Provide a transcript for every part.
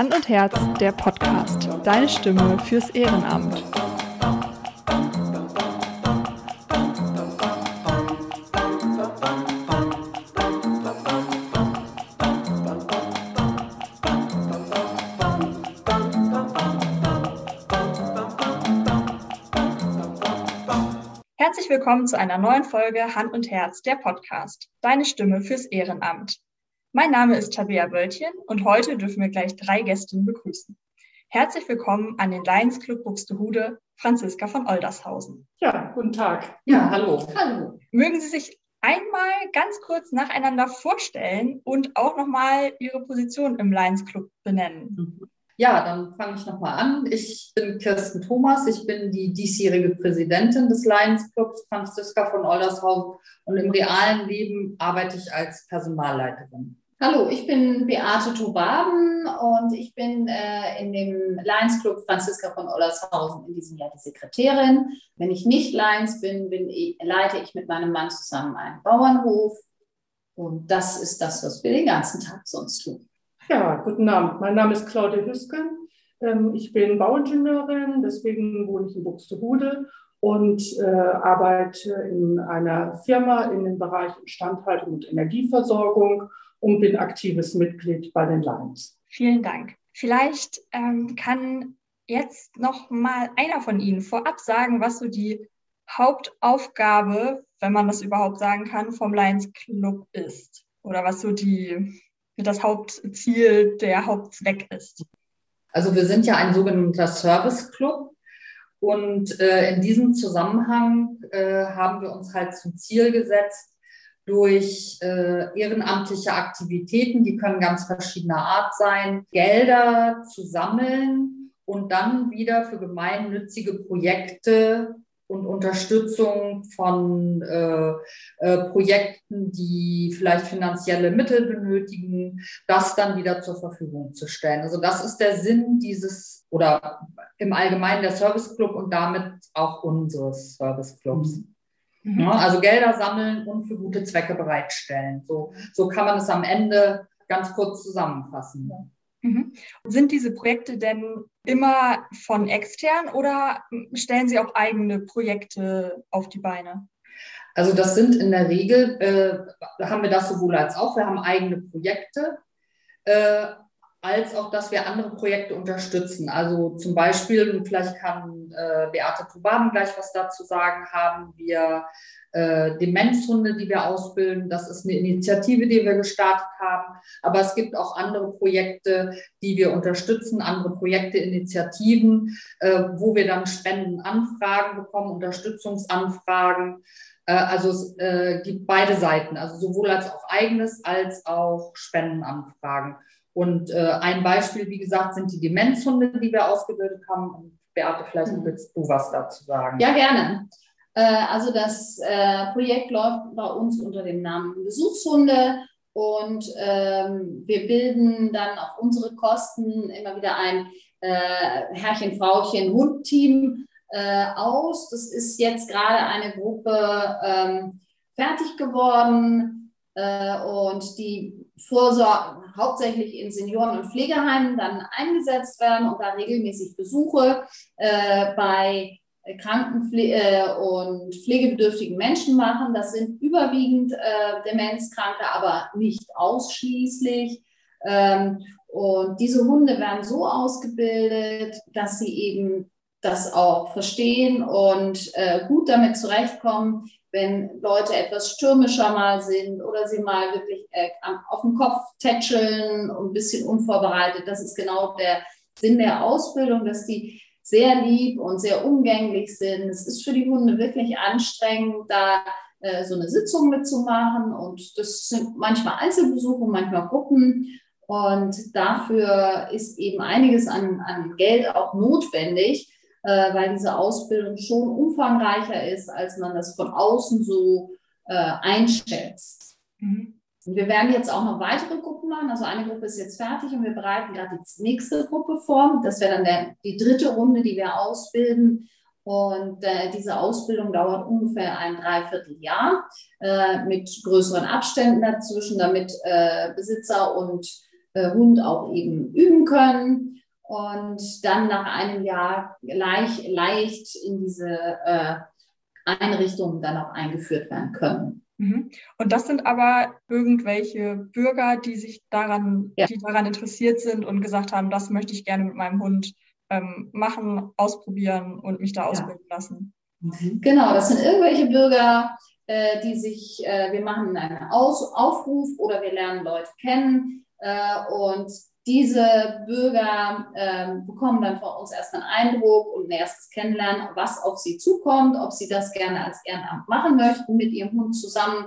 Hand und Herz, der Podcast. Deine Stimme fürs Ehrenamt. Herzlich willkommen zu einer neuen Folge Hand und Herz, der Podcast. Deine Stimme fürs Ehrenamt. Mein Name ist Tabea Wöltchen und heute dürfen wir gleich drei Gästinnen begrüßen. Herzlich willkommen an den Lions Club Buxtehude, Franziska von Oldershausen. Ja, guten Tag. Ja, hallo. Hallo. Mögen Sie sich einmal ganz kurz nacheinander vorstellen und auch nochmal Ihre Position im Lions Club benennen? Ja, dann fange ich nochmal an. Ich bin Kirsten Thomas, ich bin die diesjährige Präsidentin des Lions Clubs, Franziska von Oldershausen, und im realen Leben arbeite ich als Personalleiterin. Hallo, ich bin Beate Tobaben und ich bin äh, in dem Lions Club Franziska von Ollershausen in diesem Jahr die Sekretärin. Wenn ich nicht Lions bin, bin ich, leite ich mit meinem Mann zusammen einen Bauernhof. Und das ist das, was wir den ganzen Tag sonst tun. Ja, guten Abend. Mein Name ist Claudia Hüsken. Ähm, ich bin Bauingenieurin, deswegen wohne ich in Buxtehude und äh, arbeite in einer Firma in den Bereichen Instandhaltung und Energieversorgung und bin aktives Mitglied bei den Lions. Vielen Dank. Vielleicht ähm, kann jetzt noch mal einer von Ihnen vorab sagen, was so die Hauptaufgabe, wenn man das überhaupt sagen kann, vom Lions Club ist oder was so die das Hauptziel, der Hauptzweck ist. Also wir sind ja ein sogenannter Service Club und äh, in diesem Zusammenhang äh, haben wir uns halt zum Ziel gesetzt, durch äh, ehrenamtliche Aktivitäten, die können ganz verschiedener Art sein, Gelder zu sammeln und dann wieder für gemeinnützige Projekte und Unterstützung von äh, äh, Projekten, die vielleicht finanzielle Mittel benötigen, das dann wieder zur Verfügung zu stellen. Also das ist der Sinn dieses oder im Allgemeinen der Service Club und damit auch unseres Service Clubs. Mhm. Mhm. Ja, also Gelder sammeln und für gute Zwecke bereitstellen. So, so kann man es am Ende ganz kurz zusammenfassen. Mhm. Sind diese Projekte denn immer von extern oder stellen Sie auch eigene Projekte auf die Beine? Also das sind in der Regel, äh, haben wir das sowohl als auch, wir haben eigene Projekte, äh, als auch, dass wir andere Projekte unterstützen. Also zum Beispiel, vielleicht kann äh, Beate Tubaben gleich was dazu sagen, haben wir äh, Demenzhunde, die wir ausbilden. Das ist eine Initiative, die wir gestartet haben. Aber es gibt auch andere Projekte, die wir unterstützen, andere Projekte, Initiativen, äh, wo wir dann Spendenanfragen bekommen, Unterstützungsanfragen. Äh, also es äh, gibt beide Seiten, also sowohl als auch eigenes als auch Spendenanfragen. Und äh, ein Beispiel, wie gesagt, sind die Demenzhunde, die wir ausgebildet haben. Und Beate, vielleicht mhm. willst du was dazu sagen. Ja, gerne. Äh, also das äh, Projekt läuft bei uns unter dem Namen Besuchshunde und ähm, wir bilden dann auf unsere Kosten immer wieder ein äh, Herrchen, Frauchen, Hund-Team äh, aus. Das ist jetzt gerade eine Gruppe ähm, fertig geworden äh, und die Vorsorge hauptsächlich in Senioren- und Pflegeheimen dann eingesetzt werden und da regelmäßig Besuche äh, bei Krankenpflege äh, und pflegebedürftigen Menschen machen. Das sind überwiegend äh, Demenzkranke, aber nicht ausschließlich. Ähm, und diese Hunde werden so ausgebildet, dass sie eben das auch verstehen und äh, gut damit zurechtkommen, wenn Leute etwas stürmischer mal sind oder sie mal wirklich äh, auf den Kopf tätscheln und ein bisschen unvorbereitet. Das ist genau der Sinn der Ausbildung, dass die sehr lieb und sehr umgänglich sind. Es ist für die Hunde wirklich anstrengend, da äh, so eine Sitzung mitzumachen und das sind manchmal Einzelbesuche, manchmal Gruppen. Und dafür ist eben einiges an, an Geld auch notwendig äh, weil diese Ausbildung schon umfangreicher ist, als man das von außen so äh, einschätzt. Mhm. Wir werden jetzt auch noch weitere Gruppen machen. Also eine Gruppe ist jetzt fertig und wir bereiten gerade die nächste Gruppe vor. Das wäre dann der, die dritte Runde, die wir ausbilden. Und äh, diese Ausbildung dauert ungefähr ein Dreivierteljahr äh, mit größeren Abständen dazwischen, damit äh, Besitzer und äh, Hund auch eben üben können und dann nach einem Jahr leicht, leicht in diese äh, Einrichtungen dann auch eingeführt werden können. Mhm. Und das sind aber irgendwelche Bürger, die sich daran, ja. die daran interessiert sind und gesagt haben, das möchte ich gerne mit meinem Hund ähm, machen, ausprobieren und mich da ausbilden ja. lassen. Mhm. Genau, das sind irgendwelche Bürger, äh, die sich, äh, wir machen einen Aus Aufruf oder wir lernen Leute kennen äh, und diese Bürger äh, bekommen dann von uns erstmal einen Eindruck und ein erstes Kennenlernen, was auf sie zukommt, ob sie das gerne als Ehrenamt machen möchten mit ihrem Hund zusammen.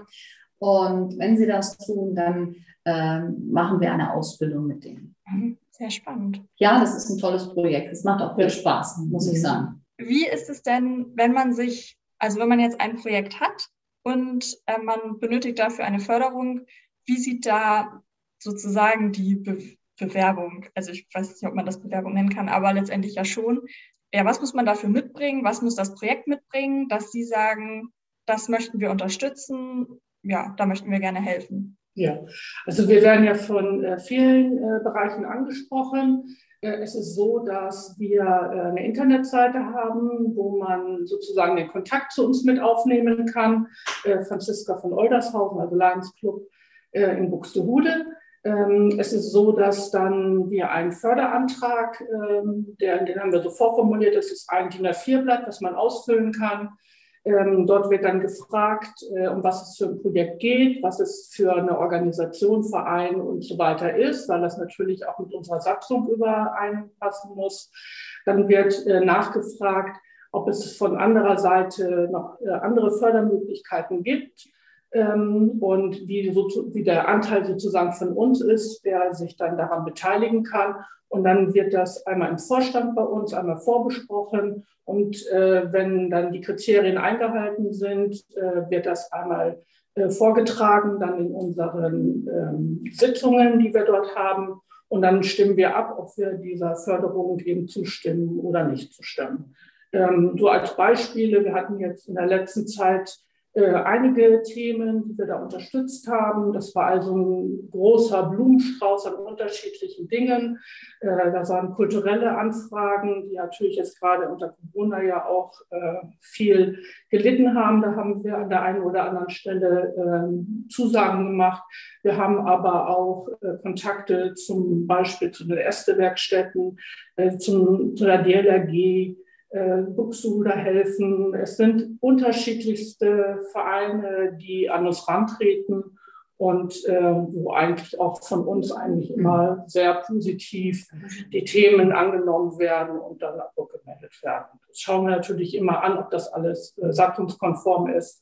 Und wenn sie das tun, dann äh, machen wir eine Ausbildung mit denen. Mhm. Sehr spannend. Ja, das ist ein tolles Projekt. Es macht auch viel Spaß, muss ich sagen. Wie ist es denn, wenn man sich, also wenn man jetzt ein Projekt hat und äh, man benötigt dafür eine Förderung, wie sieht da sozusagen die Be Bewerbung, also ich weiß nicht, ob man das Bewerbung nennen kann, aber letztendlich ja schon. Ja, was muss man dafür mitbringen? Was muss das Projekt mitbringen, dass Sie sagen, das möchten wir unterstützen? Ja, da möchten wir gerne helfen. Ja, also wir werden ja von äh, vielen äh, Bereichen angesprochen. Äh, es ist so, dass wir äh, eine Internetseite haben, wo man sozusagen den Kontakt zu uns mit aufnehmen kann. Äh, Franziska von Oldershausen, also Lions Club äh, in Buxtehude. Ähm, es ist so, dass dann wir einen Förderantrag, ähm, der, den haben wir so vorformuliert, das ist ein DIN A4-Blatt, das man ausfüllen kann. Ähm, dort wird dann gefragt, äh, um was es für ein Projekt geht, was es für eine Organisation, Verein und so weiter ist, weil das natürlich auch mit unserer Satzung übereinpassen muss. Dann wird äh, nachgefragt, ob es von anderer Seite noch äh, andere Fördermöglichkeiten gibt ähm, und wie, so, wie der Anteil sozusagen von uns ist, der sich dann daran beteiligen kann. Und dann wird das einmal im Vorstand bei uns einmal vorbesprochen. Und äh, wenn dann die Kriterien eingehalten sind, äh, wird das einmal äh, vorgetragen, dann in unseren ähm, Sitzungen, die wir dort haben. Und dann stimmen wir ab, ob wir dieser Förderung eben zustimmen oder nicht zustimmen. Ähm, so als Beispiele, wir hatten jetzt in der letzten Zeit einige Themen, die wir da unterstützt haben. Das war also ein großer Blumenstrauß an unterschiedlichen Dingen. Äh, da waren kulturelle Anfragen, die natürlich jetzt gerade unter Corona ja auch äh, viel gelitten haben. Da haben wir an der einen oder anderen Stelle ähm, Zusagen gemacht. Wir haben aber auch Kontakte zum Beispiel zu den Äste-Werkstätten, zum, zu der DLRG, äh, Buxtehude helfen. Es sind unterschiedlichste Vereine, die an uns rantreten und äh, wo eigentlich auch von uns eigentlich immer sehr positiv die Themen angenommen werden und dann abgemeldet werden. Das schauen wir natürlich immer an, ob das alles äh, satzungskonform ist.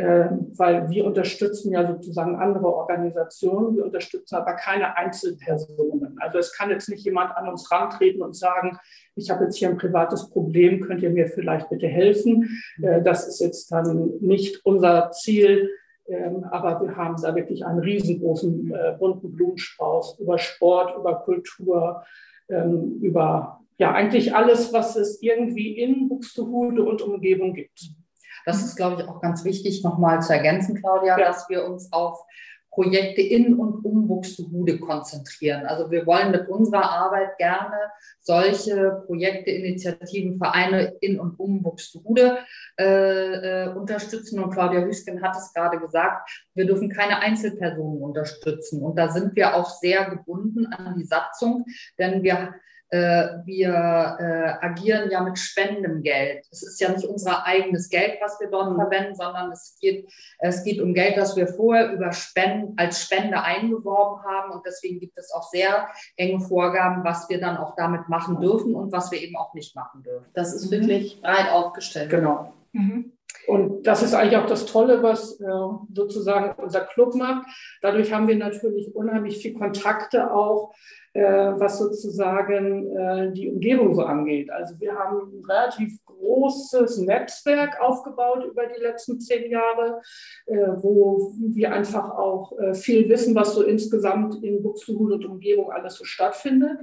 Ähm, weil wir unterstützen ja sozusagen andere Organisationen, wir unterstützen aber keine Einzelpersonen. Also es kann jetzt nicht jemand an uns rantreten und sagen, ich habe jetzt hier ein privates Problem, könnt ihr mir vielleicht bitte helfen? Äh, das ist jetzt dann nicht unser Ziel, ähm, aber wir haben da wirklich einen riesengroßen äh, bunten Blumenstrauß über Sport, über Kultur, ähm, über ja eigentlich alles, was es irgendwie in Buxtehude und Umgebung gibt. Das ist, glaube ich, auch ganz wichtig nochmal zu ergänzen, Claudia, ja. dass wir uns auf Projekte in und um Buxtehude konzentrieren. Also wir wollen mit unserer Arbeit gerne solche Projekte, Initiativen, Vereine in und um Buxtehude äh, äh, unterstützen. Und Claudia Hüsken hat es gerade gesagt, wir dürfen keine Einzelpersonen unterstützen. Und da sind wir auch sehr gebunden an die Satzung, denn wir wir äh, agieren ja mit spendendem Geld. Es ist ja nicht unser eigenes Geld, was wir dort mhm. verwenden, sondern es geht, es geht um Geld, das wir vorher über Spenden, als Spende eingeworben haben. Und deswegen gibt es auch sehr enge Vorgaben, was wir dann auch damit machen dürfen und was wir eben auch nicht machen dürfen. Das ist wirklich mhm. breit aufgestellt. Genau. Mhm. Und das ist eigentlich auch das Tolle, was äh, sozusagen unser Club macht. Dadurch haben wir natürlich unheimlich viel Kontakte auch äh, was sozusagen äh, die Umgebung so angeht. Also wir haben ein relativ großes Netzwerk aufgebaut über die letzten zehn Jahre, äh, wo wir einfach auch viel wissen, was so insgesamt in Buxtehude und Umgebung alles so stattfindet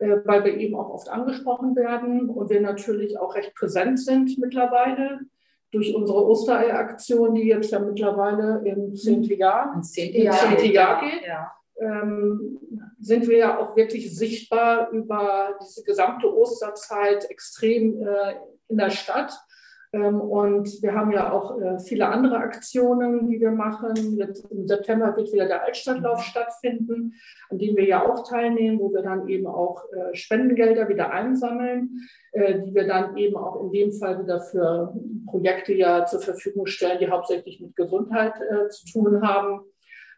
weil wir eben auch oft angesprochen werden und wir natürlich auch recht präsent sind mittlerweile durch unsere Ostereiaktion, die jetzt ja mittlerweile im zehnten Jahr, zehnte Jahr, Jahr geht. Ja. Ähm, sind wir ja auch wirklich sichtbar über diese gesamte Osterzeit extrem äh, in der Stadt. Ähm, und wir haben ja auch äh, viele andere Aktionen, die wir machen. Jetzt Im September wird wieder der Altstadtlauf stattfinden, an dem wir ja auch teilnehmen, wo wir dann eben auch äh, Spendengelder wieder einsammeln, die wir dann eben auch in dem Fall wieder für Projekte ja zur Verfügung stellen, die hauptsächlich mit Gesundheit zu tun haben.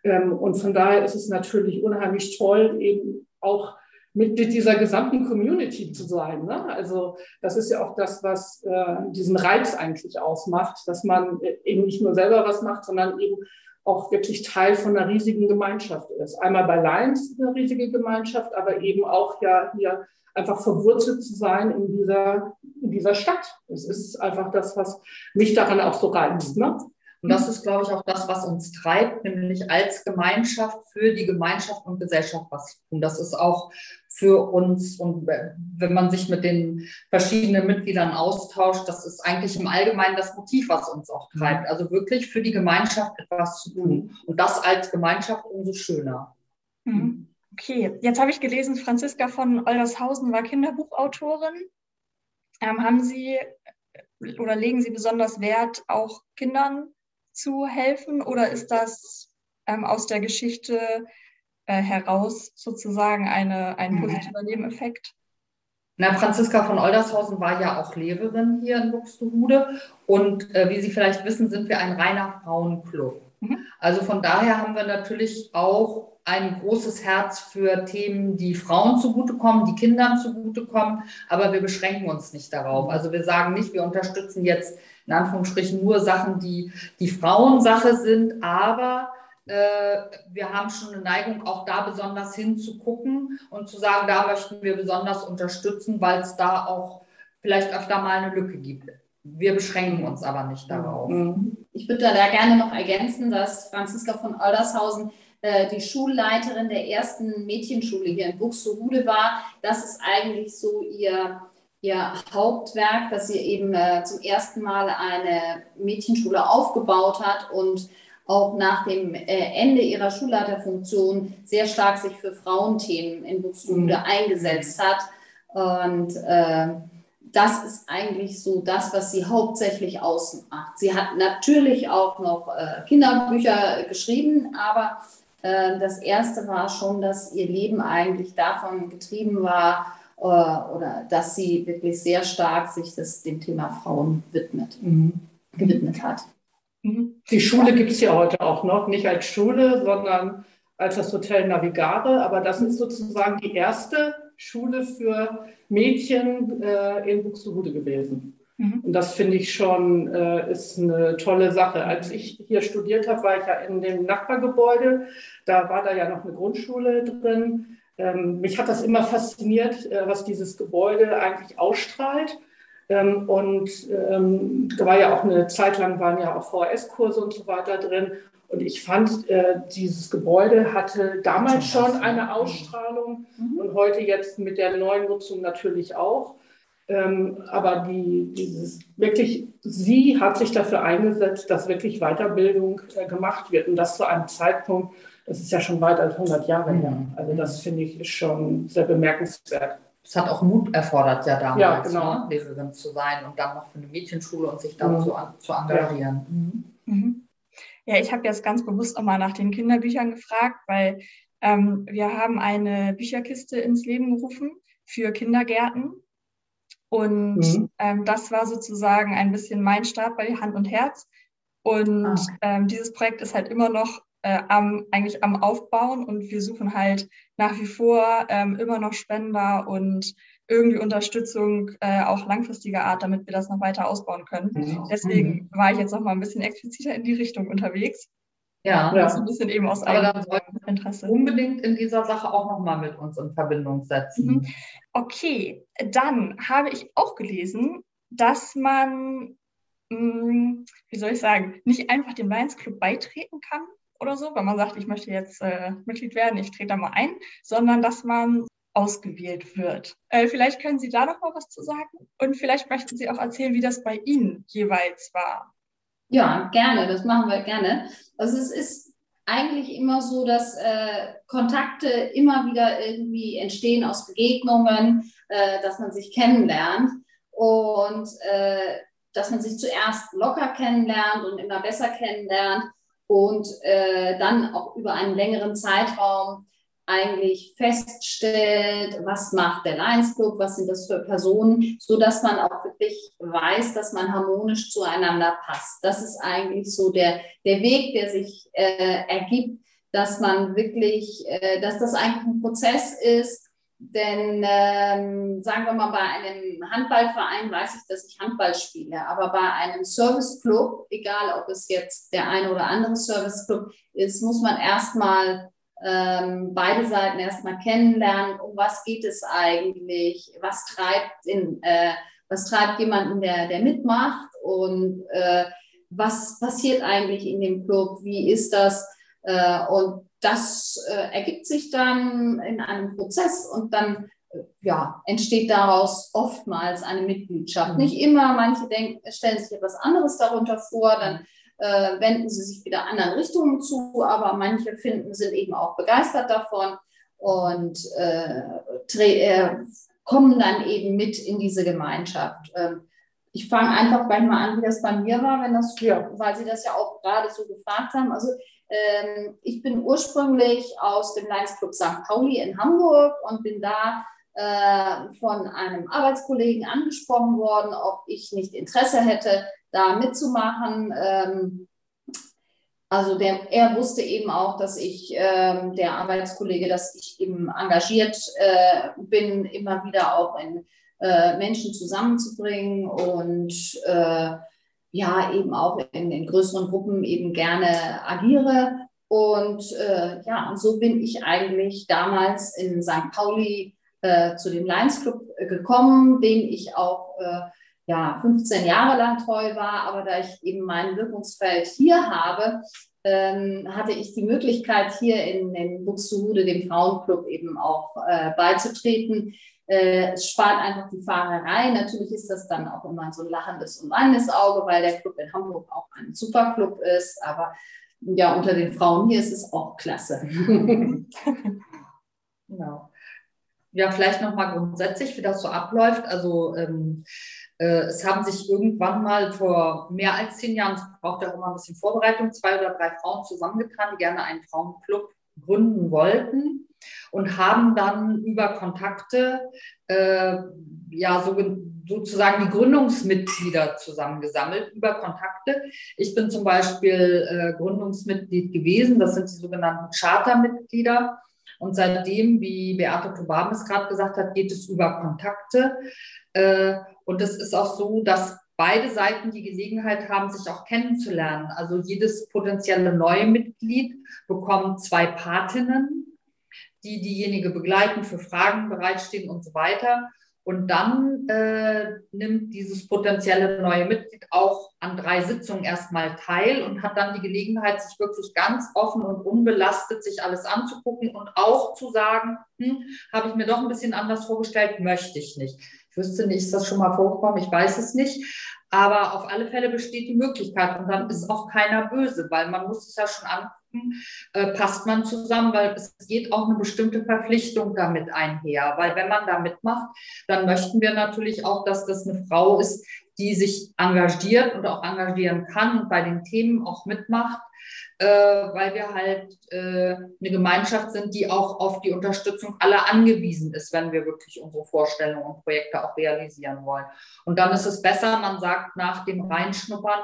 Ähm, und von daher ist es natürlich unheimlich toll, eben auch Mitglied dieser gesamten Community zu sein. Ne? Also das ist ja auch das, was äh, diesen Reiz eigentlich ausmacht, dass man äh, eben nicht nur selber was macht, sondern eben auch wirklich Teil von einer riesigen Gemeinschaft ist. Einmal bei Lions eine riesige Gemeinschaft, aber eben auch ja hier einfach verwurzelt zu sein in dieser, in dieser Stadt. Das ist einfach das, was mich daran auch so reizt. Ne? Und das ist, glaube ich, auch das, was uns treibt, nämlich als Gemeinschaft für die Gemeinschaft und Gesellschaft was zu tun. Das ist auch für uns und wenn man sich mit den verschiedenen Mitgliedern austauscht, das ist eigentlich im Allgemeinen das Motiv, was uns auch treibt. Also wirklich für die Gemeinschaft etwas zu tun. Und das als Gemeinschaft umso schöner. Mhm. Okay, jetzt habe ich gelesen, Franziska von Oldershausen war Kinderbuchautorin. Ähm, haben Sie oder legen Sie besonders Wert, auch Kindern zu helfen oder ist das ähm, aus der Geschichte äh, heraus sozusagen eine, ein mhm. positiver Nebeneffekt? Na, Franziska von Oldershausen war ja auch Lehrerin hier in Buxtehude und äh, wie Sie vielleicht wissen, sind wir ein reiner Frauenclub. Mhm. Also von daher haben wir natürlich auch ein großes Herz für Themen, die Frauen zugutekommen, die Kindern zugutekommen, aber wir beschränken uns nicht darauf. Also wir sagen nicht, wir unterstützen jetzt in Anführungsstrichen nur Sachen, die die Frauensache sind, aber äh, wir haben schon eine Neigung, auch da besonders hinzugucken und zu sagen, da möchten wir besonders unterstützen, weil es da auch vielleicht öfter mal eine Lücke gibt. Wir beschränken uns aber nicht darauf. Mhm. Ich würde da gerne noch ergänzen, dass Franziska von Oldershausen äh, die Schulleiterin der ersten Mädchenschule hier in Buxtehude war. Das ist eigentlich so ihr ihr Hauptwerk, dass sie eben äh, zum ersten Mal eine Mädchenschule aufgebaut hat und auch nach dem äh, Ende ihrer Schulleiterfunktion sehr stark sich für Frauenthemen in Buxtehude mhm. eingesetzt hat. Und äh, das ist eigentlich so das, was sie hauptsächlich ausmacht. Sie hat natürlich auch noch äh, Kinderbücher geschrieben, aber das erste war schon, dass ihr Leben eigentlich davon getrieben war, äh, oder dass sie wirklich sehr stark sich das, dem Thema Frauen widmet, mhm. gewidmet hat. Mhm. Die Schule gibt es ja heute auch noch, nicht als Schule, sondern als das Hotel Navigare. Aber das ist sozusagen die erste Schule für Mädchen äh, in Buxtehude gewesen. Mhm. Und das finde ich schon äh, ist eine tolle Sache. Als ich hier studiert habe, war ich ja in dem Nachbargebäude. Da war da ja noch eine Grundschule drin. Ähm, mich hat das immer fasziniert, äh, was dieses Gebäude eigentlich ausstrahlt. Ähm, und ähm, da war ja auch eine Zeit lang waren ja auch VHS-Kurse und so weiter drin. Und ich fand, äh, dieses Gebäude hatte damals schon eine Ausstrahlung mhm. und heute jetzt mit der neuen Nutzung natürlich auch. Ähm, aber die, dieses wirklich, sie hat sich dafür eingesetzt, dass wirklich Weiterbildung äh, gemacht wird und das zu einem Zeitpunkt, das ist ja schon weit als 100 Jahre her. Mhm. Also das finde ich ist schon sehr bemerkenswert. Es hat auch Mut erfordert, ja damals, ja, genau. ne? Lehrerin zu sein und dann noch für eine Mädchenschule und sich da mhm. zu, zu engagieren. Mhm. Mhm. Ja, ich habe jetzt ganz bewusst auch mal nach den Kinderbüchern gefragt, weil ähm, wir haben eine Bücherkiste ins Leben gerufen für Kindergärten. Und mhm. ähm, das war sozusagen ein bisschen mein Start bei Hand und Herz. Und ah. ähm, dieses Projekt ist halt immer noch äh, am, eigentlich am Aufbauen und wir suchen halt nach wie vor ähm, immer noch Spender und irgendwie Unterstützung äh, auch langfristiger Art, damit wir das noch weiter ausbauen können. Mhm. Deswegen mhm. war ich jetzt noch mal ein bisschen expliziter in die Richtung unterwegs. Ja, ja. ein bisschen eben aus Aber dann sollten Interesse. unbedingt in dieser Sache auch noch mal mit uns in Verbindung setzen. Mhm. Okay, dann habe ich auch gelesen, dass man, mh, hm, wie soll ich sagen, nicht einfach dem Lions Club beitreten kann, oder so, wenn man sagt, ich möchte jetzt äh, Mitglied werden, ich trete da mal ein, sondern dass man ausgewählt wird. Äh, vielleicht können Sie da noch mal was zu sagen und vielleicht möchten Sie auch erzählen, wie das bei Ihnen jeweils war. Ja, gerne, das machen wir gerne. Also es ist eigentlich immer so, dass äh, Kontakte immer wieder irgendwie entstehen aus Begegnungen, äh, dass man sich kennenlernt und äh, dass man sich zuerst locker kennenlernt und immer besser kennenlernt und äh, dann auch über einen längeren Zeitraum eigentlich feststellt, was macht der Lions Club, was sind das für Personen, so dass man auch wirklich weiß, dass man harmonisch zueinander passt. Das ist eigentlich so der, der Weg, der sich äh, ergibt, dass man wirklich, äh, dass das eigentlich ein Prozess ist, denn ähm, sagen wir mal, bei einem Handballverein weiß ich, dass ich Handball spiele, aber bei einem Serviceclub, egal ob es jetzt der eine oder andere Serviceclub ist, muss man erstmal ähm, beide Seiten erstmal kennenlernen, um was geht es eigentlich, was treibt, in, äh, was treibt jemanden, der, der mitmacht und äh, was passiert eigentlich in dem Club, wie ist das äh, und das äh, ergibt sich dann in einem Prozess und dann äh, ja, entsteht daraus oftmals eine Mitgliedschaft. Mhm. Nicht immer, manche denken, stellen sich etwas anderes darunter vor, dann äh, wenden sie sich wieder anderen Richtungen zu, aber manche finden, sind eben auch begeistert davon und äh, äh, kommen dann eben mit in diese Gemeinschaft. Ähm, ich fange einfach gleich mal an, wie das bei mir war, wenn das, ja. weil Sie das ja auch gerade so gefragt haben. Also ähm, ich bin ursprünglich aus dem Lions Club St. Pauli in Hamburg und bin da äh, von einem Arbeitskollegen angesprochen worden, ob ich nicht Interesse hätte, da mitzumachen. Ähm, also der, er wusste eben auch, dass ich, ähm, der Arbeitskollege, dass ich eben engagiert äh, bin, immer wieder auch in äh, Menschen zusammenzubringen und äh, ja, eben auch in, in, größeren Gruppen eben gerne agiere. Und äh, ja, und so bin ich eigentlich damals in St. Pauli äh, zu dem Lions Club äh, gekommen, den ich auch ja, 15 Jahre lang treu war, aber da ich eben mein Wirkungsfeld hier habe, ähm, hatte ich die Möglichkeit, hier in, in Buxtehude, dem Frauenclub, eben auch äh, beizutreten. Äh, es spart einfach die Fahrerei. Natürlich ist das dann auch immer so ein lachendes und weinendes Auge, weil der Club in Hamburg auch ein Superclub ist. Aber ja, unter den Frauen hier ist es auch klasse. genau. Ja, vielleicht nochmal grundsätzlich, wie das so abläuft. Also ähm, äh, es haben sich irgendwann mal vor mehr als zehn Jahren, es braucht ja auch immer ein bisschen Vorbereitung, zwei oder drei Frauen zusammengetan, die gerne einen Frauenclub gründen wollten und haben dann über Kontakte äh, ja so, sozusagen die Gründungsmitglieder zusammengesammelt über Kontakte. Ich bin zum Beispiel äh, Gründungsmitglied gewesen, das sind die sogenannten Chartermitglieder. Und seitdem, wie Beate Tobam es gerade gesagt hat, geht es über Kontakte. Äh, und es ist auch so, dass beide Seiten die Gelegenheit haben, sich auch kennenzulernen. Also jedes potenzielle neue Mitglied bekommt zwei Patinnen, die diejenige begleiten, für Fragen bereitstehen und so weiter. Und dann äh, nimmt dieses potenzielle neue Mitglied auch an drei Sitzungen erstmal teil und hat dann die Gelegenheit, sich wirklich ganz offen und unbelastet sich alles anzugucken und auch zu sagen, hm, habe ich mir doch ein bisschen anders vorgestellt, möchte ich nicht. Ich wüsste nicht, ist das schon mal vorgekommen, ich weiß es nicht. Aber auf alle Fälle besteht die Möglichkeit und dann ist auch keiner böse, weil man muss sich ja schon angucken, äh, passt man zusammen, weil es geht auch eine bestimmte Verpflichtung damit einher. Weil wenn man da mitmacht, dann möchten wir natürlich auch, dass das eine Frau ist, die sich engagiert und auch engagieren kann und bei den Themen auch mitmacht äh, weil wir halt äh, eine Gemeinschaft sind, die auch auf die Unterstützung aller angewiesen ist, wenn wir wirklich unsere Vorstellungen und Projekte auch realisieren wollen. Und dann ist es besser, man sagt nach dem Reinschnuppern,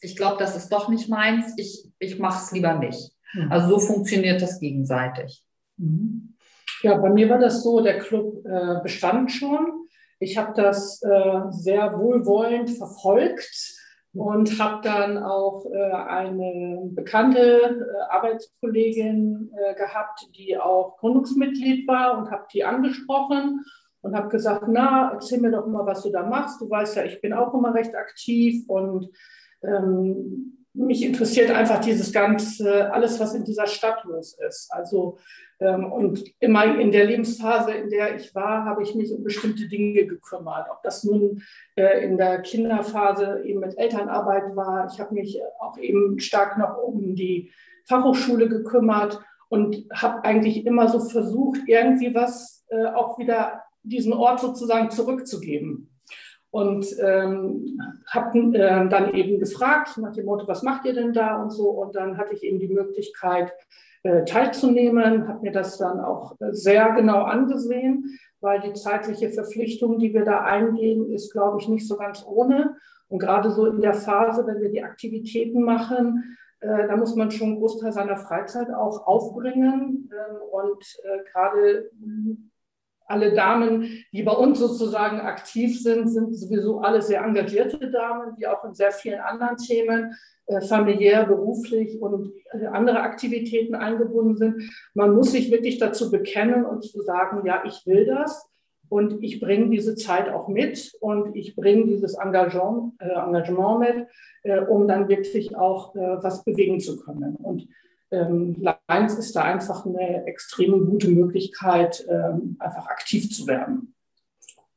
ich glaube, das ist doch nicht meins, ich, ich mache es lieber nicht. Mhm. Also so funktioniert das gegenseitig. Mhm. Ja, bei mir war das so, der Club äh, bestand schon. Ich habe das äh, sehr wohlwollend verfolgt und habe dann auch äh, eine bekannte äh, Arbeitskollegin äh, gehabt, die auch Gründungsmitglied war und habe die angesprochen und habe gesagt, na, erzähl mir doch mal, was du da machst. Du weißt ja, ich bin auch immer recht aktiv und ähm, mich interessiert einfach dieses ganze, alles, was in dieser Stadt los ist. Also ähm, und immer in der Lebensphase, in der ich war, habe ich mich um bestimmte Dinge gekümmert. Ob das nun äh, in der Kinderphase eben mit Elternarbeit war. Ich habe mich auch eben stark noch um die Fachhochschule gekümmert und habe eigentlich immer so versucht, irgendwie was äh, auch wieder diesen Ort sozusagen zurückzugeben. Und ähm, habe äh, dann eben gefragt nach dem Motto, was macht ihr denn da und so. Und dann hatte ich eben die Möglichkeit äh, teilzunehmen, habe mir das dann auch äh, sehr genau angesehen, weil die zeitliche Verpflichtung, die wir da eingehen, ist, glaube ich, nicht so ganz ohne. Und gerade so in der Phase, wenn wir die Aktivitäten machen, äh, da muss man schon einen Großteil seiner Freizeit auch aufbringen. Ähm, und äh, gerade alle Damen, die bei uns sozusagen aktiv sind, sind sowieso alle sehr engagierte Damen, die auch in sehr vielen anderen Themen äh, familiär, beruflich und andere Aktivitäten eingebunden sind. Man muss sich wirklich dazu bekennen und zu sagen, ja, ich will das. Und ich bringe diese Zeit auch mit und ich bringe dieses Engagement, äh, Engagement mit, äh, um dann wirklich auch äh, was bewegen zu können. Und ähm, Lions ist da einfach eine extrem gute Möglichkeit, ähm, einfach aktiv zu werden.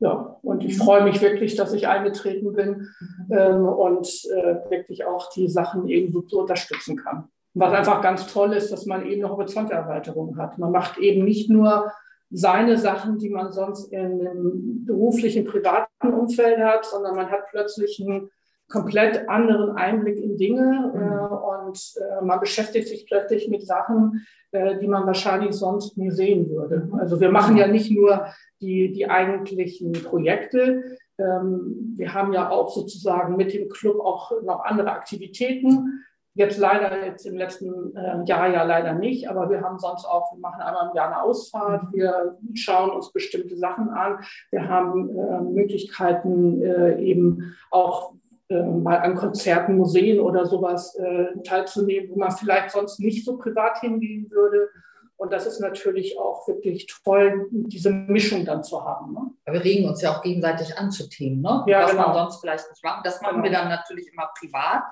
Ja, und ich freue mich wirklich, dass ich eingetreten bin ähm, und äh, wirklich auch die Sachen eben so unterstützen kann. Was einfach ganz toll ist, dass man eben noch Horizonterweiterung hat. Man macht eben nicht nur seine Sachen, die man sonst in einem beruflichen, privaten Umfeld hat, sondern man hat plötzlich einen komplett anderen Einblick in Dinge mhm. äh, und äh, man beschäftigt sich plötzlich mit Sachen, äh, die man wahrscheinlich sonst nie sehen würde. Also wir machen ja nicht nur die, die eigentlichen Projekte, ähm, wir haben ja auch sozusagen mit dem Club auch noch andere Aktivitäten. Jetzt leider, jetzt im letzten äh, Jahr ja leider nicht, aber wir haben sonst auch, wir machen einmal im Jahr eine Ausfahrt, mhm. wir schauen uns bestimmte Sachen an, wir haben äh, Möglichkeiten äh, eben auch äh, mal an Konzerten, Museen oder sowas äh, teilzunehmen, wo man vielleicht sonst nicht so privat hingehen würde. Und das ist natürlich auch wirklich toll, diese Mischung dann zu haben. Ne? Wir regen uns ja auch gegenseitig an zu Themen, ne? ja, was genau. man sonst vielleicht nicht macht. Das machen genau. wir dann natürlich immer privat.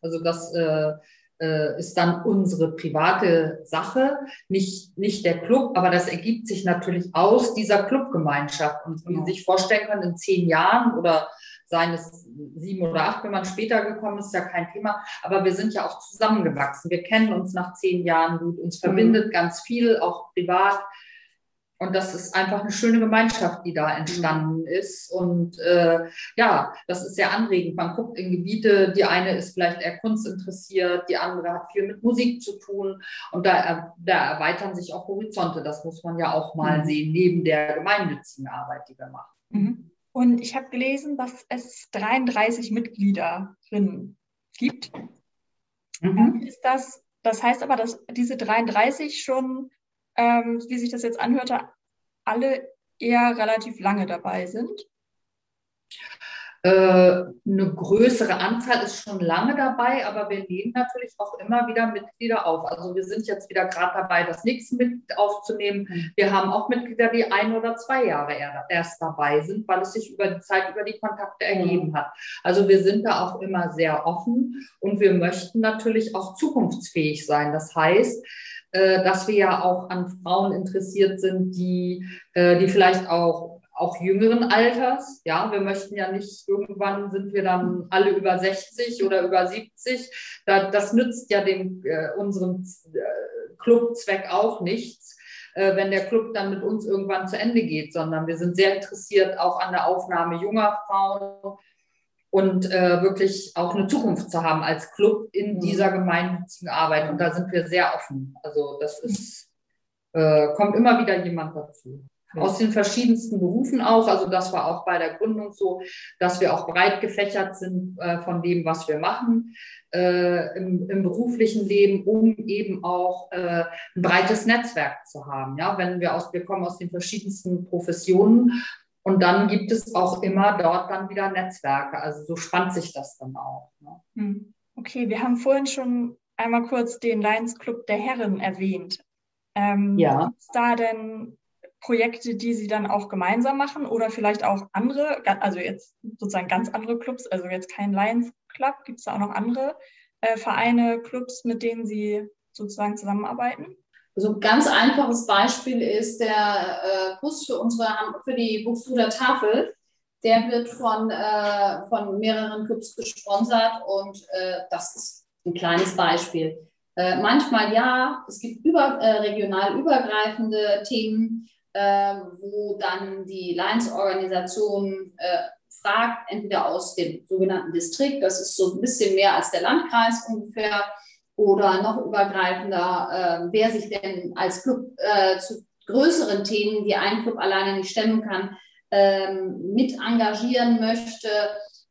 Also das äh, äh, ist dann unsere private Sache, nicht, nicht der Club, aber das ergibt sich natürlich aus dieser Clubgemeinschaft. Und wie Sie sich vorstellen können, in zehn Jahren oder seien es sieben oder acht, wenn man später gekommen ist, ist ja kein Thema. Aber wir sind ja auch zusammengewachsen. Wir kennen uns nach zehn Jahren gut. Uns mhm. verbindet ganz viel, auch privat. Und das ist einfach eine schöne Gemeinschaft, die da entstanden mhm. ist. Und äh, ja, das ist sehr anregend. Man guckt in Gebiete, die eine ist vielleicht eher kunstinteressiert, die andere hat viel mit Musik zu tun. Und da, da erweitern sich auch Horizonte. Das muss man ja auch mal mhm. sehen, neben der gemeinnützigen Arbeit, die wir machen. Mhm. Und ich habe gelesen, dass es 33 Mitgliederinnen gibt. Mhm. Ist das, das heißt aber, dass diese 33 schon ähm, wie sich das jetzt anhörte, alle eher relativ lange dabei sind? Äh, eine größere Anzahl ist schon lange dabei, aber wir nehmen natürlich auch immer wieder Mitglieder auf. Also wir sind jetzt wieder gerade dabei, das nächste Mitglied aufzunehmen. Mhm. Wir haben auch Mitglieder, die ein oder zwei Jahre erst dabei sind, weil es sich über die Zeit, über die Kontakte ergeben hat. Also wir sind da auch immer sehr offen und wir möchten natürlich auch zukunftsfähig sein. Das heißt, äh, dass wir ja auch an Frauen interessiert sind, die, äh, die vielleicht auch auch jüngeren Alters. Ja, wir möchten ja nicht, irgendwann sind wir dann alle über 60 oder über 70. Da, das nützt ja dem äh, unserem äh, Clubzweck auch nichts, äh, wenn der Club dann mit uns irgendwann zu Ende geht, sondern wir sind sehr interessiert auch an der Aufnahme junger Frauen, und äh, wirklich auch eine Zukunft zu haben als Club in mhm. dieser gemeinnützigen Arbeit. Und da sind wir sehr offen. Also das ist, äh, kommt immer wieder jemand dazu. Aus den verschiedensten Berufen auch. Also das war auch bei der Gründung so, dass wir auch breit gefächert sind äh, von dem, was wir machen äh, im, im, beruflichen Leben, um eben auch äh, ein breites Netzwerk zu haben. Ja, wenn wir aus, wir kommen aus den verschiedensten Professionen und dann gibt es auch immer dort dann wieder Netzwerke. Also so spannt sich das dann auch. Ne? Hm. Okay, wir haben vorhin schon einmal kurz den Lions Club der Herren erwähnt. Ähm, ja. Es da denn Projekte, die Sie dann auch gemeinsam machen oder vielleicht auch andere, also jetzt sozusagen ganz andere Clubs, also jetzt kein Lions Club, gibt es da auch noch andere äh, Vereine, Clubs, mit denen Sie sozusagen zusammenarbeiten? Also ein ganz einfaches Beispiel ist der äh, Bus für, unsere, für die Buxtehuder Tafel. Der wird von, äh, von mehreren Clubs gesponsert und äh, das ist ein kleines Beispiel. Äh, manchmal ja, es gibt über, äh, regional übergreifende Themen, äh, wo dann die Lions-Organisation äh, fragt, entweder aus dem sogenannten Distrikt, das ist so ein bisschen mehr als der Landkreis ungefähr, oder noch übergreifender, äh, wer sich denn als Club äh, zu größeren Themen, die ein Club alleine nicht stemmen kann, ähm, mit engagieren möchte.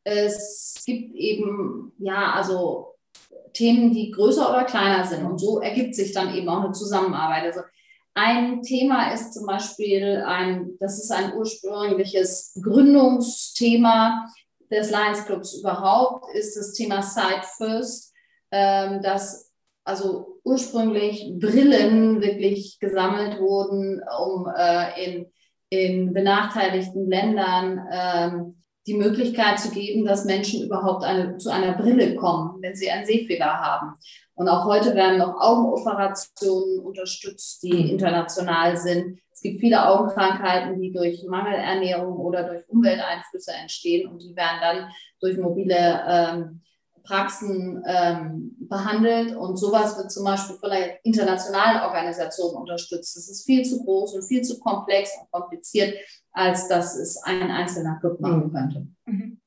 Es gibt eben, ja, also Themen, die größer oder kleiner sind. Und so ergibt sich dann eben auch eine Zusammenarbeit. Also ein Thema ist zum Beispiel ein, das ist ein ursprüngliches Gründungsthema des Lions Clubs überhaupt, ist das Thema Side First, ähm, dass also ursprünglich Brillen wirklich gesammelt wurden, um äh, in, in benachteiligten Ländern ähm, die Möglichkeit zu geben, dass Menschen überhaupt eine, zu einer Brille kommen, wenn sie einen Sehfehler haben. Und auch heute werden noch Augenoperationen unterstützt, die mhm. international sind. Es gibt viele Augenkrankheiten, die durch Mangelernährung oder durch Umwelteinflüsse entstehen und die werden dann durch mobile ähm, Praxen ähm, behandelt. Und sowas wird zum Beispiel von einer internationalen Organisation unterstützt. Das ist viel zu groß und viel zu komplex und kompliziert, als dass es ein einzelner Club machen mhm. könnte. Mhm.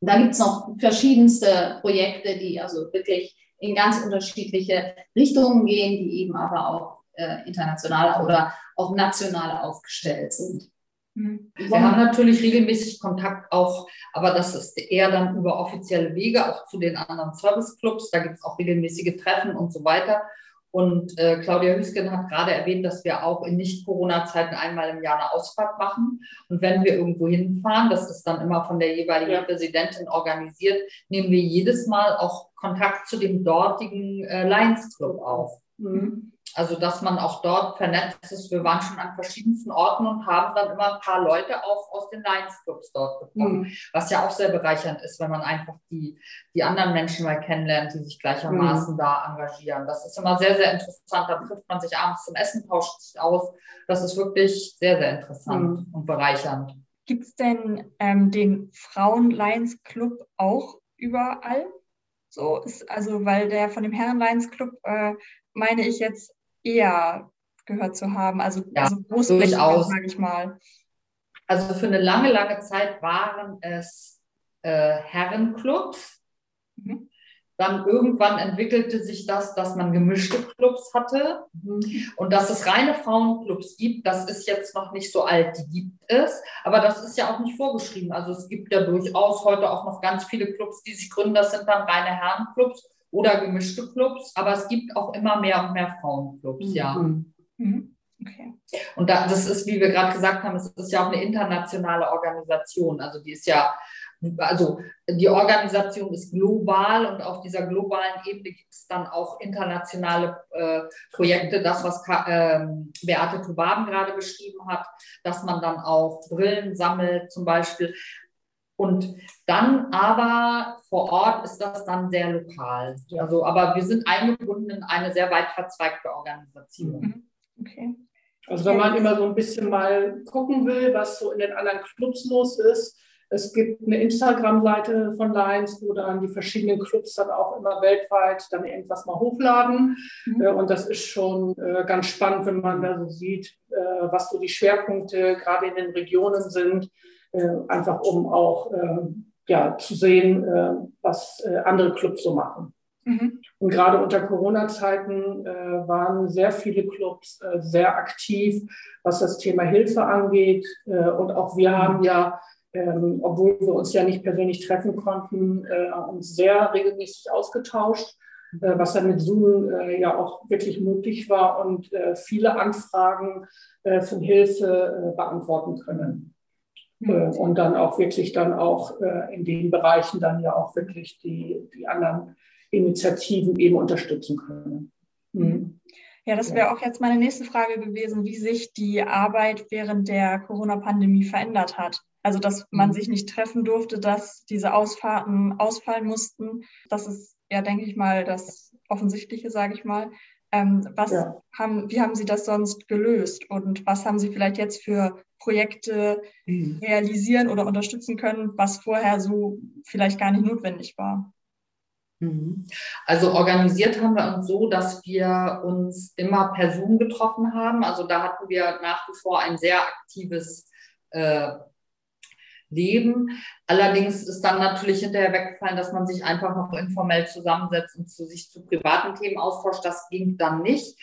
Da gibt es noch verschiedenste Projekte, die also wirklich in ganz unterschiedliche Richtungen gehen, die eben aber auch äh, international oder auch national aufgestellt sind. Mhm. Wir haben natürlich regelmäßig Kontakt auch, aber das ist eher dann über offizielle Wege, auch zu den anderen Serviceclubs. Da gibt es auch regelmäßige Treffen und so weiter. Und äh, Claudia Hüsken hat gerade erwähnt, dass wir auch in Nicht-Corona-Zeiten einmal im Jahr eine Ausfahrt machen. Und wenn wir irgendwo hinfahren, das ist dann immer von der jeweiligen ja. Präsidentin organisiert, nehmen wir jedes Mal auch Kontakt zu dem dortigen äh, Lions Club auf. Mhm. Also, dass man auch dort vernetzt ist. Wir waren schon an verschiedensten Orten und haben dann immer ein paar Leute auch aus den Lions Clubs dort bekommen, mhm. was ja auch sehr bereichernd ist, wenn man einfach die, die anderen Menschen mal kennenlernt, die sich gleichermaßen mhm. da engagieren. Das ist immer sehr, sehr interessant. Da trifft man sich abends zum Essen, tauscht sich aus. Das ist wirklich sehr, sehr interessant mhm. und bereichernd. Gibt es denn ähm, den Frauen-Lions Club auch überall? So ist, also, weil der von dem Herren-Lions Club, äh, meine ich jetzt, eher gehört zu haben. Also, ja, also durchaus, sage ich mal. Also für eine lange, lange Zeit waren es äh, Herrenclubs. Dann irgendwann entwickelte sich das, dass man gemischte Clubs hatte mhm. und dass es reine Frauenclubs gibt. Das ist jetzt noch nicht so alt, die gibt es, aber das ist ja auch nicht vorgeschrieben. Also es gibt ja durchaus heute auch noch ganz viele Clubs, die sich gründen. Das sind dann reine Herrenclubs oder gemischte Clubs, aber es gibt auch immer mehr und mehr Frauenclubs, mhm. ja. Mhm. Okay. Und da, das ist, wie wir gerade gesagt haben, es ist ja auch eine internationale Organisation. Also die ist ja, also die Organisation ist global und auf dieser globalen Ebene gibt es dann auch internationale äh, Projekte, das, was äh, Beate Tubaben gerade beschrieben hat, dass man dann auch Brillen sammelt zum Beispiel. Und dann aber vor Ort ist das dann sehr lokal. Also, aber wir sind eingebunden in eine sehr weit verzweigte Organisation. Mhm. Okay. Also wenn man immer so ein bisschen mal gucken will, was so in den anderen Clubs los ist, es gibt eine Instagram-Seite von Lions, wo dann die verschiedenen Clubs dann auch immer weltweit dann irgendwas mal hochladen. Mhm. Äh, und das ist schon äh, ganz spannend, wenn man da so sieht, äh, was so die Schwerpunkte gerade in den Regionen sind äh, einfach um auch äh, ja, zu sehen, äh, was andere Clubs so machen. Mhm. Und gerade unter Corona-Zeiten waren sehr viele Clubs sehr aktiv, was das Thema Hilfe angeht. und auch wir haben ja ähm, obwohl wir uns ja nicht persönlich treffen konnten, äh, uns sehr regelmäßig ausgetauscht, äh, was dann mit Zoom äh, ja auch wirklich möglich war und viele Anfragen von Hilfe beantworten können. Mhm. und dann auch wirklich dann auch äh, in den Bereichen dann ja auch wirklich die, die anderen Initiativen eben unterstützen können. Mhm. Ja, das wäre auch jetzt meine nächste Frage gewesen, wie sich die Arbeit während der Corona-Pandemie verändert hat. Also, dass man sich nicht treffen durfte, dass diese Ausfahrten ausfallen mussten. Das ist ja, denke ich mal, das Offensichtliche, sage ich mal. Ähm, was ja. haben, wie haben Sie das sonst gelöst und was haben Sie vielleicht jetzt für Projekte mhm. realisieren oder unterstützen können, was vorher so vielleicht gar nicht notwendig war? Mhm. Also organisiert haben wir uns so, dass wir uns immer per Zoom getroffen haben. Also da hatten wir nach wie vor ein sehr aktives äh, Leben. Allerdings ist dann natürlich hinterher weggefallen, dass man sich einfach noch informell zusammensetzt und zu sich zu privaten Themen austauscht. Das ging dann nicht.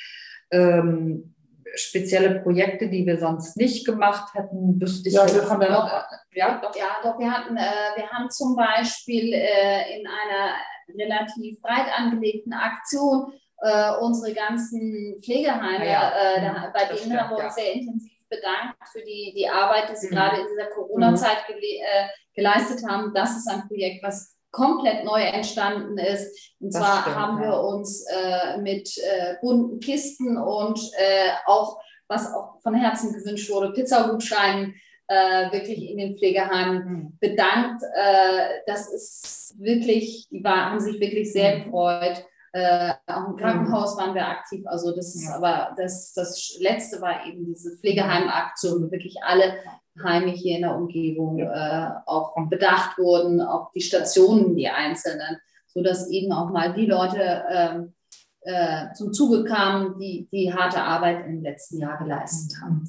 Ähm, spezielle Projekte, die wir sonst nicht gemacht hätten, wüsste ich. Ja, wir haben ja, doch, ja, doch. ja, doch. Wir hatten, äh, wir haben zum Beispiel äh, in einer relativ breit angelegten Aktion äh, unsere ganzen Pflegeheime, ja, äh, da, bei denen stimmt, haben wir uns ja. sehr intensiv bedankt für die, die Arbeit, die sie mhm. gerade in dieser Corona-Zeit mhm. gele äh, geleistet haben. Das ist ein Projekt, was komplett neu entstanden ist. Und das zwar stimmt, haben wir uns äh, mit äh, bunten Kisten und äh, auch, was auch von Herzen gewünscht wurde, Pizzagutscheinen äh, wirklich in den Pflegeheimen mhm. bedankt. Äh, das ist wirklich, die war, haben sich wirklich sehr mhm. gefreut. Äh, auch im Krankenhaus waren wir aktiv. Also das ist ja. aber das, das letzte war eben diese Pflegeheimaktion, wo wirklich alle Heime hier in der Umgebung äh, auch bedacht wurden, auch die Stationen, die einzelnen, sodass eben auch mal die Leute ähm, äh, zum Zuge kamen, die die harte Arbeit im letzten Jahr geleistet haben.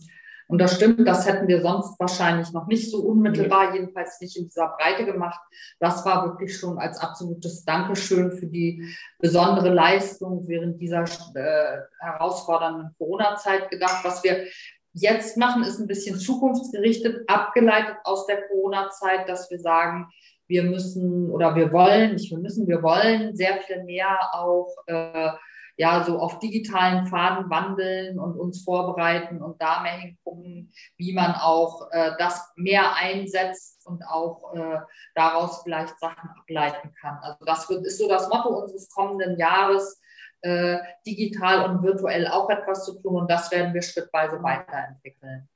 Und das stimmt, das hätten wir sonst wahrscheinlich noch nicht so unmittelbar, jedenfalls nicht in dieser Breite gemacht. Das war wirklich schon als absolutes Dankeschön für die besondere Leistung während dieser äh, herausfordernden Corona-Zeit gedacht. Was wir jetzt machen, ist ein bisschen zukunftsgerichtet, abgeleitet aus der Corona-Zeit, dass wir sagen, wir müssen oder wir wollen, nicht wir müssen, wir wollen sehr viel mehr auch äh, ja so auf digitalen Pfaden wandeln und uns vorbereiten und da mehr hingucken, wie man auch äh, das mehr einsetzt und auch äh, daraus vielleicht Sachen ableiten kann. Also das wird, ist so das Motto unseres kommenden Jahres, äh, digital und virtuell auch etwas zu tun und das werden wir schrittweise weiterentwickeln.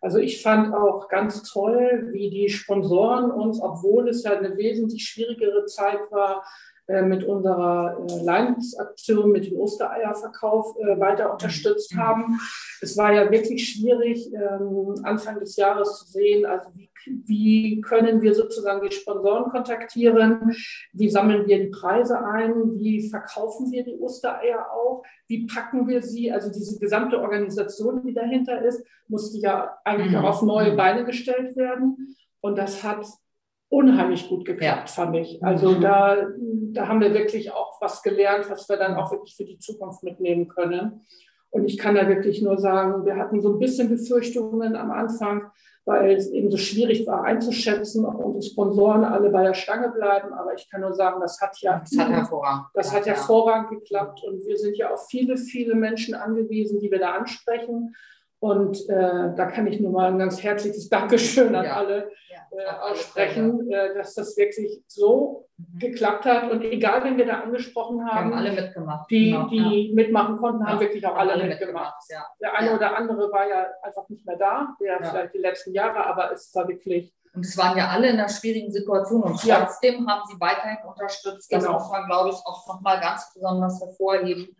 Also ich fand auch ganz toll, wie die Sponsoren uns, obwohl es ja eine wesentlich schwierigere Zeit war, mit unserer äh, Leidensaktion, mit dem Ostereierverkauf äh, weiter unterstützt mhm. haben. Es war ja wirklich schwierig, ähm, Anfang des Jahres zu sehen, also wie, wie können wir sozusagen die Sponsoren kontaktieren, wie sammeln wir die Preise ein, wie verkaufen wir die Ostereier auch, wie packen wir sie, also diese gesamte Organisation, die dahinter ist, musste ja eigentlich mhm. auch auf neue mhm. Beine gestellt werden. Und das hat unheimlich gut geklappt, ja. fand ich. Also mhm. da, da haben wir wirklich auch was gelernt, was wir dann auch wirklich für die Zukunft mitnehmen können. Und ich kann da wirklich nur sagen, wir hatten so ein bisschen Befürchtungen am Anfang, weil es eben so schwierig war einzuschätzen, ob unsere Sponsoren alle bei der Stange bleiben. Aber ich kann nur sagen, das hat ja, das hat hervorragend, das hat hervorragend geklappt. Und wir sind ja auf viele, viele Menschen angewiesen, die wir da ansprechen. Und äh, da kann ich nur mal ein ganz herzliches Dankeschön an ja. alle äh, aussprechen, äh, dass das wirklich so mhm. geklappt hat. Und egal, wen wir da angesprochen haben, haben alle mitgemacht. Die, genau. die ja. mitmachen konnten, haben wirklich auch alle, alle mitgemacht. mitgemacht. Der eine oder andere war ja einfach nicht mehr da, der vielleicht die letzten Jahre, aber es war wirklich und es waren ja alle in einer schwierigen Situation und trotzdem ja. haben sie weiterhin unterstützt. Das genau. muss man, glaube ich, auch nochmal ganz besonders hervorheben.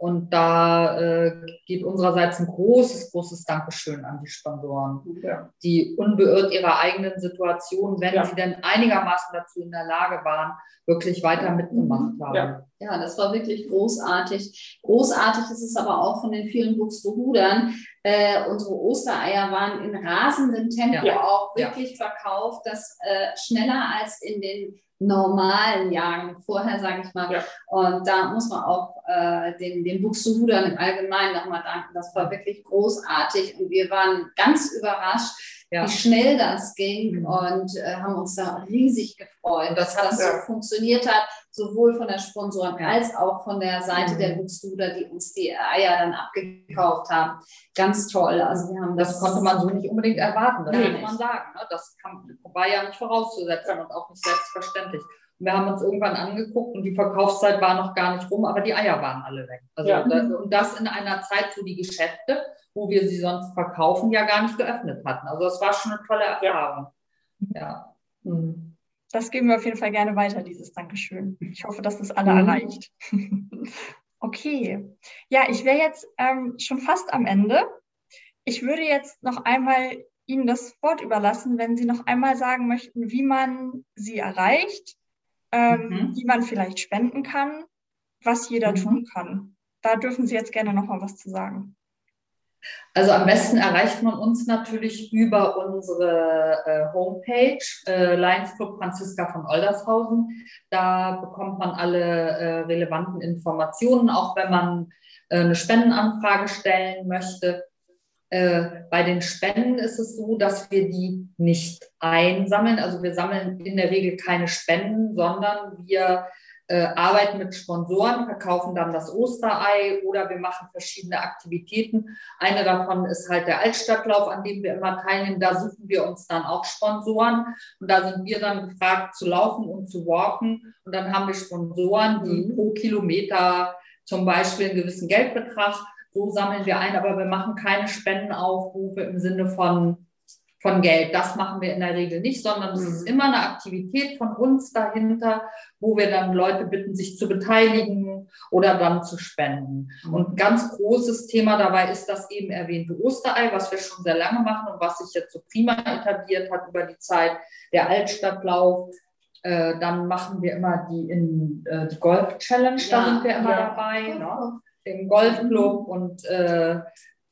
Und da äh, geht unsererseits ein großes, großes Dankeschön an die Sponsoren, ja. die unbeirrt ihrer eigenen Situation, wenn ja. sie denn einigermaßen dazu in der Lage waren, wirklich weiter mitgemacht haben. Ja. ja, das war wirklich großartig. Großartig ist es aber auch von den vielen Buxtehudern. Äh, unsere Ostereier waren in rasendem Tempo auch wirklich verkauft, das äh, schneller als in den normalen Jahren vorher, sage ich mal. Ja. Und da muss man auch äh, den, den Buxtehudern im Allgemeinen nochmal danken. Das war wirklich großartig und wir waren ganz überrascht, ja. wie schnell das ging mhm. und äh, haben uns da riesig gefreut, dass das so funktioniert hat, sowohl von der Sponsoren als auch von der Seite mhm. der Buxtehuder, die uns die Eier dann abgekauft haben. Ganz toll. Also wir haben das, das konnte man so nicht unbedingt erwarten, das muss man sagen. Ne? Das kam, war ja nicht vorauszusetzen und auch nicht selbstverständlich. Und wir haben uns irgendwann angeguckt und die Verkaufszeit war noch gar nicht rum, aber die Eier waren alle weg. Also ja. und das in einer Zeit, wo die Geschäfte wo wir sie sonst verkaufen, ja gar nicht geöffnet hatten. Also das war schon eine tolle Erfahrung. Ja. Mhm. Das geben wir auf jeden Fall gerne weiter, dieses Dankeschön. Ich hoffe, dass das alle mhm. erreicht. okay. Ja, ich wäre jetzt ähm, schon fast am Ende. Ich würde jetzt noch einmal Ihnen das Wort überlassen, wenn Sie noch einmal sagen möchten, wie man Sie erreicht, ähm, mhm. wie man vielleicht spenden kann, was jeder mhm. tun kann. Da dürfen Sie jetzt gerne noch mal was zu sagen. Also am besten erreicht man uns natürlich über unsere äh, Homepage äh, Lions Club Franziska von Oldershausen. Da bekommt man alle äh, relevanten Informationen, auch wenn man äh, eine Spendenanfrage stellen möchte. Äh, bei den Spenden ist es so, dass wir die nicht einsammeln. Also wir sammeln in der Regel keine Spenden, sondern wir äh, arbeiten mit Sponsoren, verkaufen dann das Osterei oder wir machen verschiedene Aktivitäten. Eine davon ist halt der Altstadtlauf, an dem wir immer teilnehmen. Da suchen wir uns dann auch Sponsoren und da sind wir dann gefragt zu laufen und zu walken. Und dann haben wir Sponsoren, die mhm. pro Kilometer zum Beispiel einen gewissen Geldbetrag so sammeln wir ein, aber wir machen keine Spendenaufrufe im Sinne von, von Geld. Das machen wir in der Regel nicht, sondern es ist mhm. immer eine Aktivität von uns dahinter, wo wir dann Leute bitten, sich zu beteiligen oder dann zu spenden. Mhm. Und ein ganz großes Thema dabei ist das eben erwähnte Osterei, was wir schon sehr lange machen und was sich jetzt so prima etabliert hat über die Zeit, der Altstadtlauf. Äh, dann machen wir immer die, in, äh, die Golf Challenge, da sind wir immer ja. dabei. Ne? Im Golfclub und äh,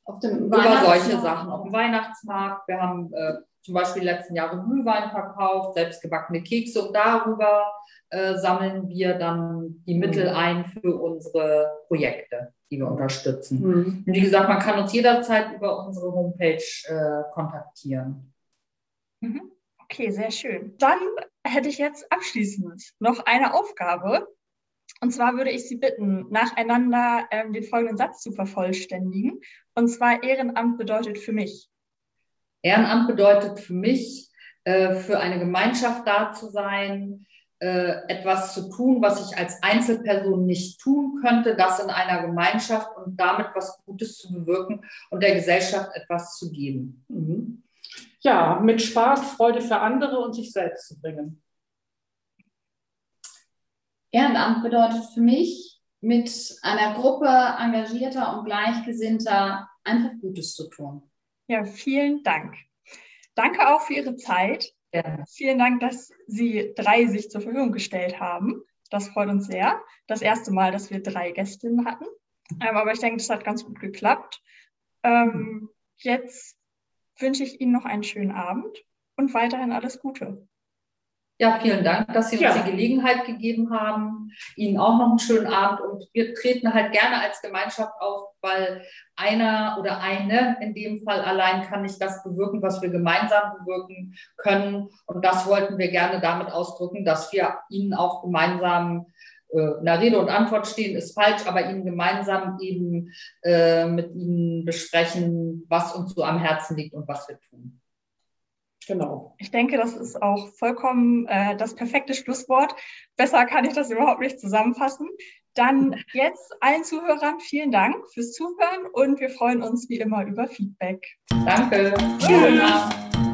auf dem über solche Sachen, auf dem Weihnachtsmarkt. Wir haben äh, zum Beispiel letzten Jahre Glühwein verkauft, selbstgebackene Kekse und darüber äh, sammeln wir dann die Mittel mhm. ein für unsere Projekte, die wir unterstützen. Mhm. Und wie gesagt, man kann uns jederzeit über unsere Homepage äh, kontaktieren. Mhm. Okay, sehr schön. Dann hätte ich jetzt abschließend noch eine Aufgabe. Und zwar würde ich Sie bitten, nacheinander ähm, den folgenden Satz zu vervollständigen. Und zwar Ehrenamt bedeutet für mich. Ehrenamt bedeutet für mich, äh, für eine Gemeinschaft da zu sein, äh, etwas zu tun, was ich als Einzelperson nicht tun könnte, das in einer Gemeinschaft und damit was Gutes zu bewirken und der Gesellschaft etwas zu geben. Mhm. Ja, mit Spaß, Freude für andere und sich selbst zu bringen. Ehrenamt bedeutet für mich, mit einer Gruppe engagierter und Gleichgesinnter einfach Gutes zu tun. Ja, vielen Dank. Danke auch für Ihre Zeit. Ja. Vielen Dank, dass Sie drei sich zur Verfügung gestellt haben. Das freut uns sehr. Das erste Mal, dass wir drei Gästinnen hatten. Ähm, aber ich denke, das hat ganz gut geklappt. Ähm, jetzt wünsche ich Ihnen noch einen schönen Abend und weiterhin alles Gute. Ja, vielen Dank, dass Sie uns ja. die Gelegenheit gegeben haben. Ihnen auch noch einen schönen Abend und wir treten halt gerne als Gemeinschaft auf, weil einer oder eine in dem Fall allein kann nicht das bewirken, was wir gemeinsam bewirken können. Und das wollten wir gerne damit ausdrücken, dass wir Ihnen auch gemeinsam äh, na, Rede und Antwort stehen ist falsch, aber Ihnen gemeinsam eben äh, mit Ihnen besprechen, was uns so am Herzen liegt und was wir tun. Genau. Ich denke, das ist auch vollkommen äh, das perfekte Schlusswort. Besser kann ich das überhaupt nicht zusammenfassen. Dann jetzt allen Zuhörern vielen Dank fürs Zuhören und wir freuen uns wie immer über Feedback. Danke. Tschüss.